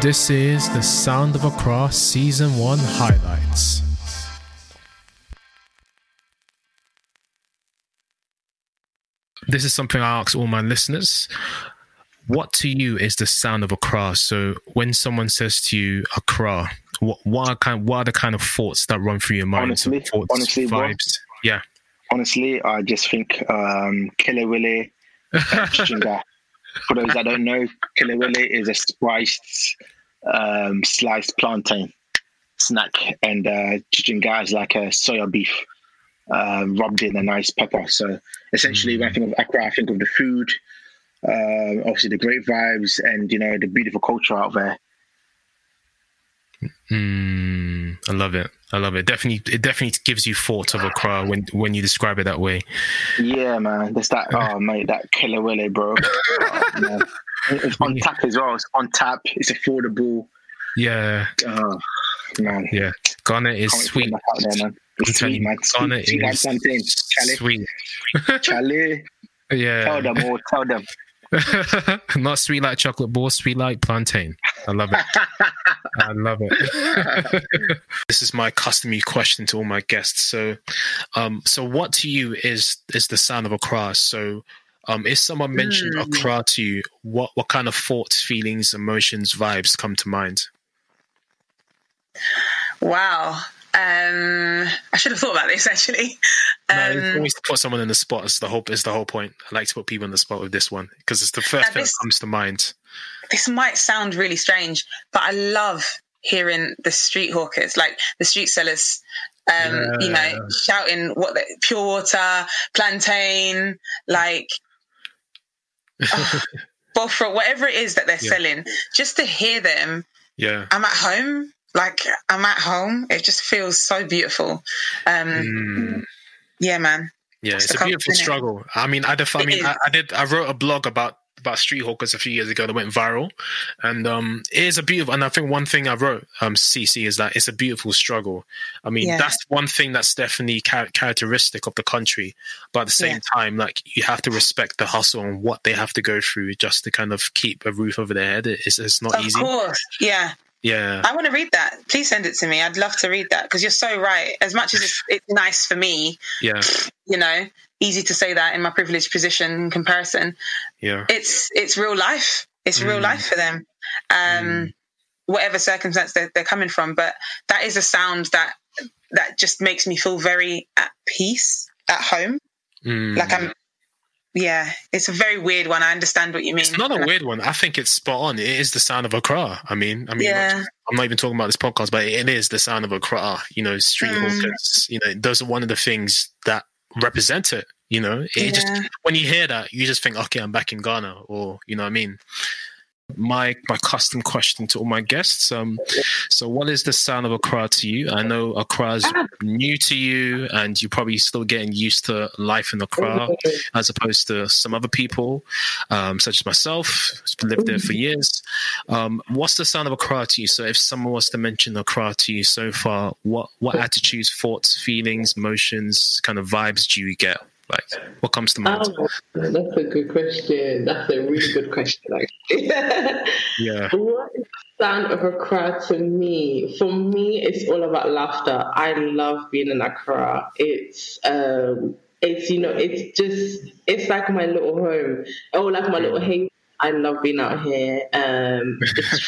This is the Sound of Accra Season 1 highlights. This is something I ask all my listeners. What to you is the sound of a Accra? So when someone says to you Accra, what what are kind what are the kind of thoughts that run through your mind? Honestly, thoughts, honestly, bro. vibes. Yeah. Honestly, I just think um, Kelewele. For those that don't know, Kelewele is a spiced um, sliced plantain snack, and uh, Jinga is like a soya beef um, rubbed in a nice pepper. So essentially, when I think of Accra, I think of the food, uh, obviously the great vibes, and you know the beautiful culture out there. Mm, I love it. I love it. Definitely, it definitely gives you thoughts of Accra when when you describe it that way. Yeah, man. There's that. Oh, mate, that Kelewele, bro. Oh. It's on tap as well. It's on tap. It's affordable. Yeah, Oh, man. yeah. Ghana is sweet. there. It's sweet, man. Ghana Sweet, is. Charlie. sweet. Charlie. Tell Yeah, them all. Tell them. not sweet like chocolate ball, sweet like plantain. I love it. I love it. this is my customary question to all my guests. So, um, so what to you is is the sound of a Accra? So, um, if someone mentioned Mm. Accra to you, what what kind of thoughts, feelings, emotions, vibes come to mind? Wow. Um, I should have thought about this actually. No, Um, always to put someone in the spot. Is the whole is the whole point. I like to put people in the spot with this one because it's the first thing this- that comes to mind. this might sound really strange, but I love hearing the street hawkers, like the street sellers, um, you know, shouting what the, pure water, plantain, like oh, Bofra, whatever it is that they're Yeah. selling. Just to hear them, Yeah. I'm at home. Like I'm at home. It just feels so beautiful. Um, Mm. Yeah, man. Yeah, It's it's a beautiful struggle. I mean, I, def- I mean. I, I did. I wrote a blog about about street hawkers a few years ago that went viral, and um, it is a beautiful. And I think one thing I wrote, um, CC, is that it's a beautiful struggle. I mean, Yeah. that's one thing that's definitely char- characteristic of the country. But at the same Yeah. time, like you have to respect the hustle and what they have to go through just to kind of keep a roof over their head. It's, it's not Of easy. course. Yeah. Yeah, I want to read that. Please send it to me. I'd love to read that because you're so right. As much as it's, it's nice for me, yeah, you know, easy to say that in my privileged position in comparison. yeah. It's it's real life. It's real Mm. life for them. Um, Mm. Whatever circumstance they're, they're coming from, but that is a sound that that just makes me feel very at peace at home. Mm. Like I'm. Yeah, it's a very weird one. I understand what you mean. It's not a weird one. I think it's spot on. It is the sound of Accra. I mean, I mean, Yeah. I'm not even talking about this podcast, but it is the sound of Accra. You know, street Mm. hawkers. You know, those are one of the things that represent it. You know, it just when you hear that, you just think, okay, I'm back in Ghana, or you know what I mean. My my custom question to all my guests. Um, so what is the sound of Accra to you? I know Accra is new to you, and you're probably still getting used to life in Accra as opposed to some other people, um, such as myself, who's lived there for years. Um, what's the sound of Accra to you? So, if someone was to mention Accra to you so far, what what attitudes, thoughts, feelings, emotions, kind of vibes do you get? Like, what comes to mind? Oh, that's a good question. That's a really good question, actually. yeah, what is the sound of Accra to me? For me, it's all about laughter. I love being in Accra. It's um, it's you know, it's just it's like my little home. Oh, like my little haven. I love being out here. Um,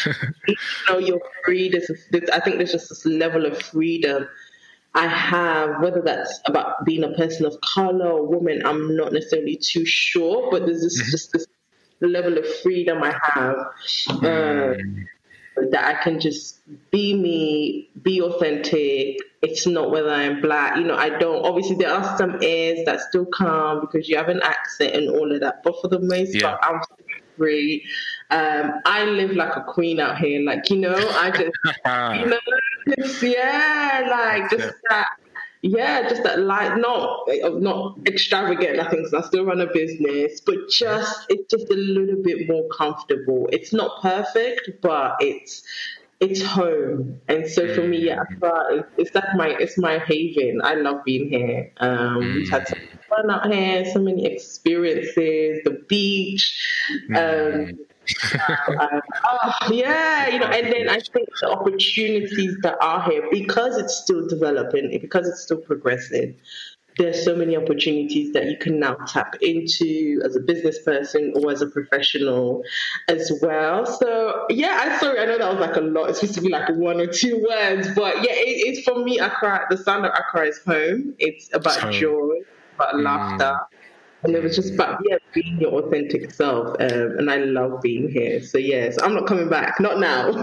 you know, you're free. There's, a, there's, I think there's just this level of freedom I have, whether that's about being a person of color or woman, I'm not necessarily too sure, but there's this, just this level of freedom I have um, that I can just be me, be authentic. It's not whether I'm black, you know, I don't, obviously, there are some airs that still come because you have an accent and all of that, but for the most Yeah. part, I'm free. Um, I live like a queen out here, like, you know, I just, you know, just, yeah, like just Yeah. that, yeah, just that light, not not extravagant. Nothing. 'cause I still run a business, but just it's just a little bit more comfortable. It's not perfect, but it's it's home. And so for me, yeah, is- it's like my it's my haven. I love being here. Um, We've had some fun out here, so many experiences, the beach. Um, um, oh, yeah, you know, and then I think the opportunities that are here because it's still developing, because it's still progressing. There's so many opportunities that you can now tap into as a business person or as a professional as well. So yeah, I'm sorry, I know that was like a lot. It's supposed to be like one or two words, but yeah, it, it's for me. Accra, the sound of Accra is home. It's about home. joy, about mm. laughter and it was just about yeah being your authentic self um, and i love being here. So yes i'm not coming back. Not now.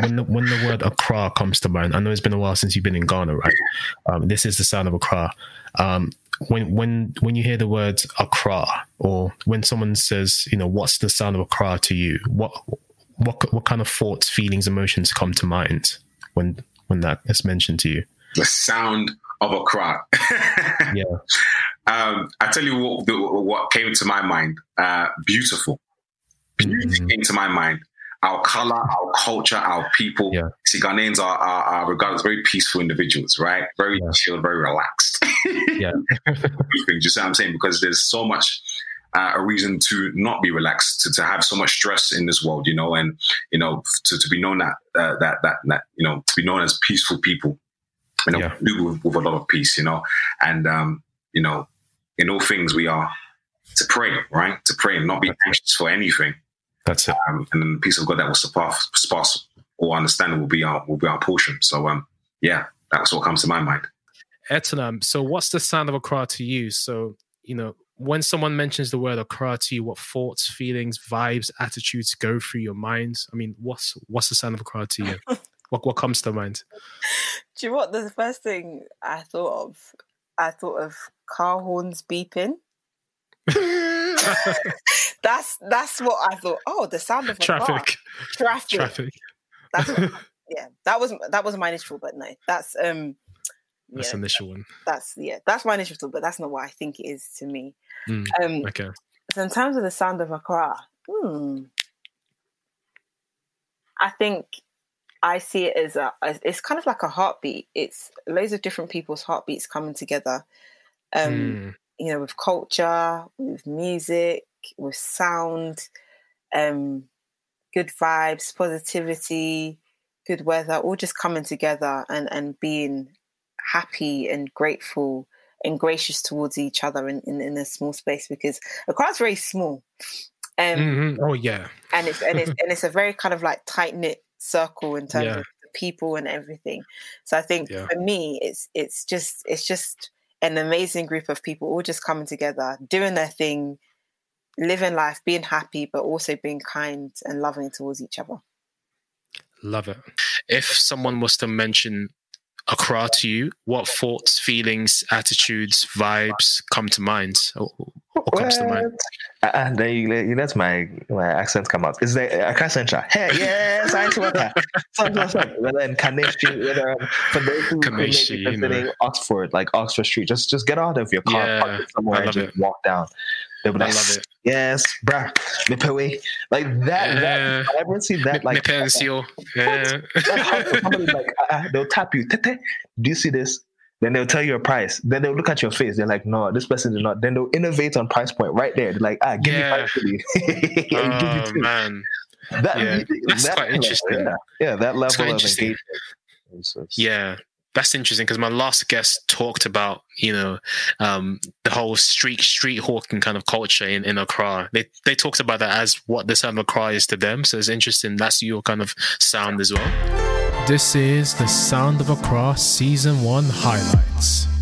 When, the, when the word accra comes to mind i know it's been a while since you've been in ghana right? Um, this is the sound of accra. Um, when when when you hear the words accra or when someone says you know what's the sound of accra to you? What what what kind of thoughts feelings emotions come to mind when when that is mentioned to you? The sound of Accra. yeah. Um, I tell you what, the, what came to my mind. Uh, beautiful. Beauty mm. came to my mind. Our color, our culture, our people. Yeah. See, Ghanaians are, are, are regarded as very peaceful individuals, right? Very yeah. chill, very relaxed. yeah. you see what I'm saying? Because there's so much uh, a reason to not be relaxed, to, to have so much stress in this world, you know, and you know, to, to be known that uh, that that that you know, to be known as peaceful people, you know, yeah. with, with, a lot of peace, you know, and um, you know, in all things we are to pray, right? To pray and not be anxious for anything. That's it. Um, and then the peace of God that will surpass, surpass all understanding will be our will be our portion. So um, yeah, that's what comes to my mind. Etanam, so what's the sound of Accra to you? So, you know, when someone mentions the word Accra to you, what thoughts, feelings, vibes, attitudes go through your mind? I mean, what's what's the sound of Accra to you? what what comes to mind? Do you know what the first thing I thought of? I thought of car horns beeping. that's that's what I thought. Oh, the sound of traffic. Car. Traffic. Traffic. That's what, yeah. That was that was my initial, but no, that's um. That's yeah, initial one. That's yeah. That's my initial, but that's not what I think it is to me. Mm, um, okay. So in terms of the sound of Accra, hmm, I think I see it as a it's kind of like a heartbeat. It's loads of different people's heartbeats coming together. Um, mm. you know, with culture, with music, with sound, um, good vibes, positivity, good weather, all just coming together and, and being happy and grateful and gracious towards each other in, in, in a small space because the crowd's very small. Um, mm-hmm. Oh yeah, and it's and it's and it's a very kind of like tight knit circle in terms yeah. of people and everything. So I think yeah. for me, it's it's just it's just an amazing group of people all just coming together, doing their thing, living life, being happy, but also being kind and loving towards each other. Love it. If someone was to mention Accra to you, what thoughts, feelings, attitudes, vibes come to mind? What comes to mind? And uh, uh, then you, you let my my accent come out. Is the uh, Accra Central? Hey, yes, I see what that. Whether in Kaneshie, whether for those who Kaneshie, are visiting Oxford, like Oxford Street, just just get out of your car, yeah, park somewhere, and just it. walk down. They'll be like, yes, bruh, me Like that, uh, that I ever see that like yeah. somebody like uh, they'll tap you. Tete, do you see this? Then they'll tell you a price. Then they'll look at your face. They're like, no, this person did not. Then they'll innovate on price point right there. They're like, ah, give yeah. me five for you. oh, give you two. man. That, yeah. That's that, quite interesting. Yeah, yeah that level of engagement. Yeah, that's interesting because my last guest talked about you know um, the whole street street hawking kind of culture in, in Accra. They they talked about that as what the sound of Accra is to them. So it's interesting. That's your kind of sound as well. This is the Sound of Accra Season 1 highlights.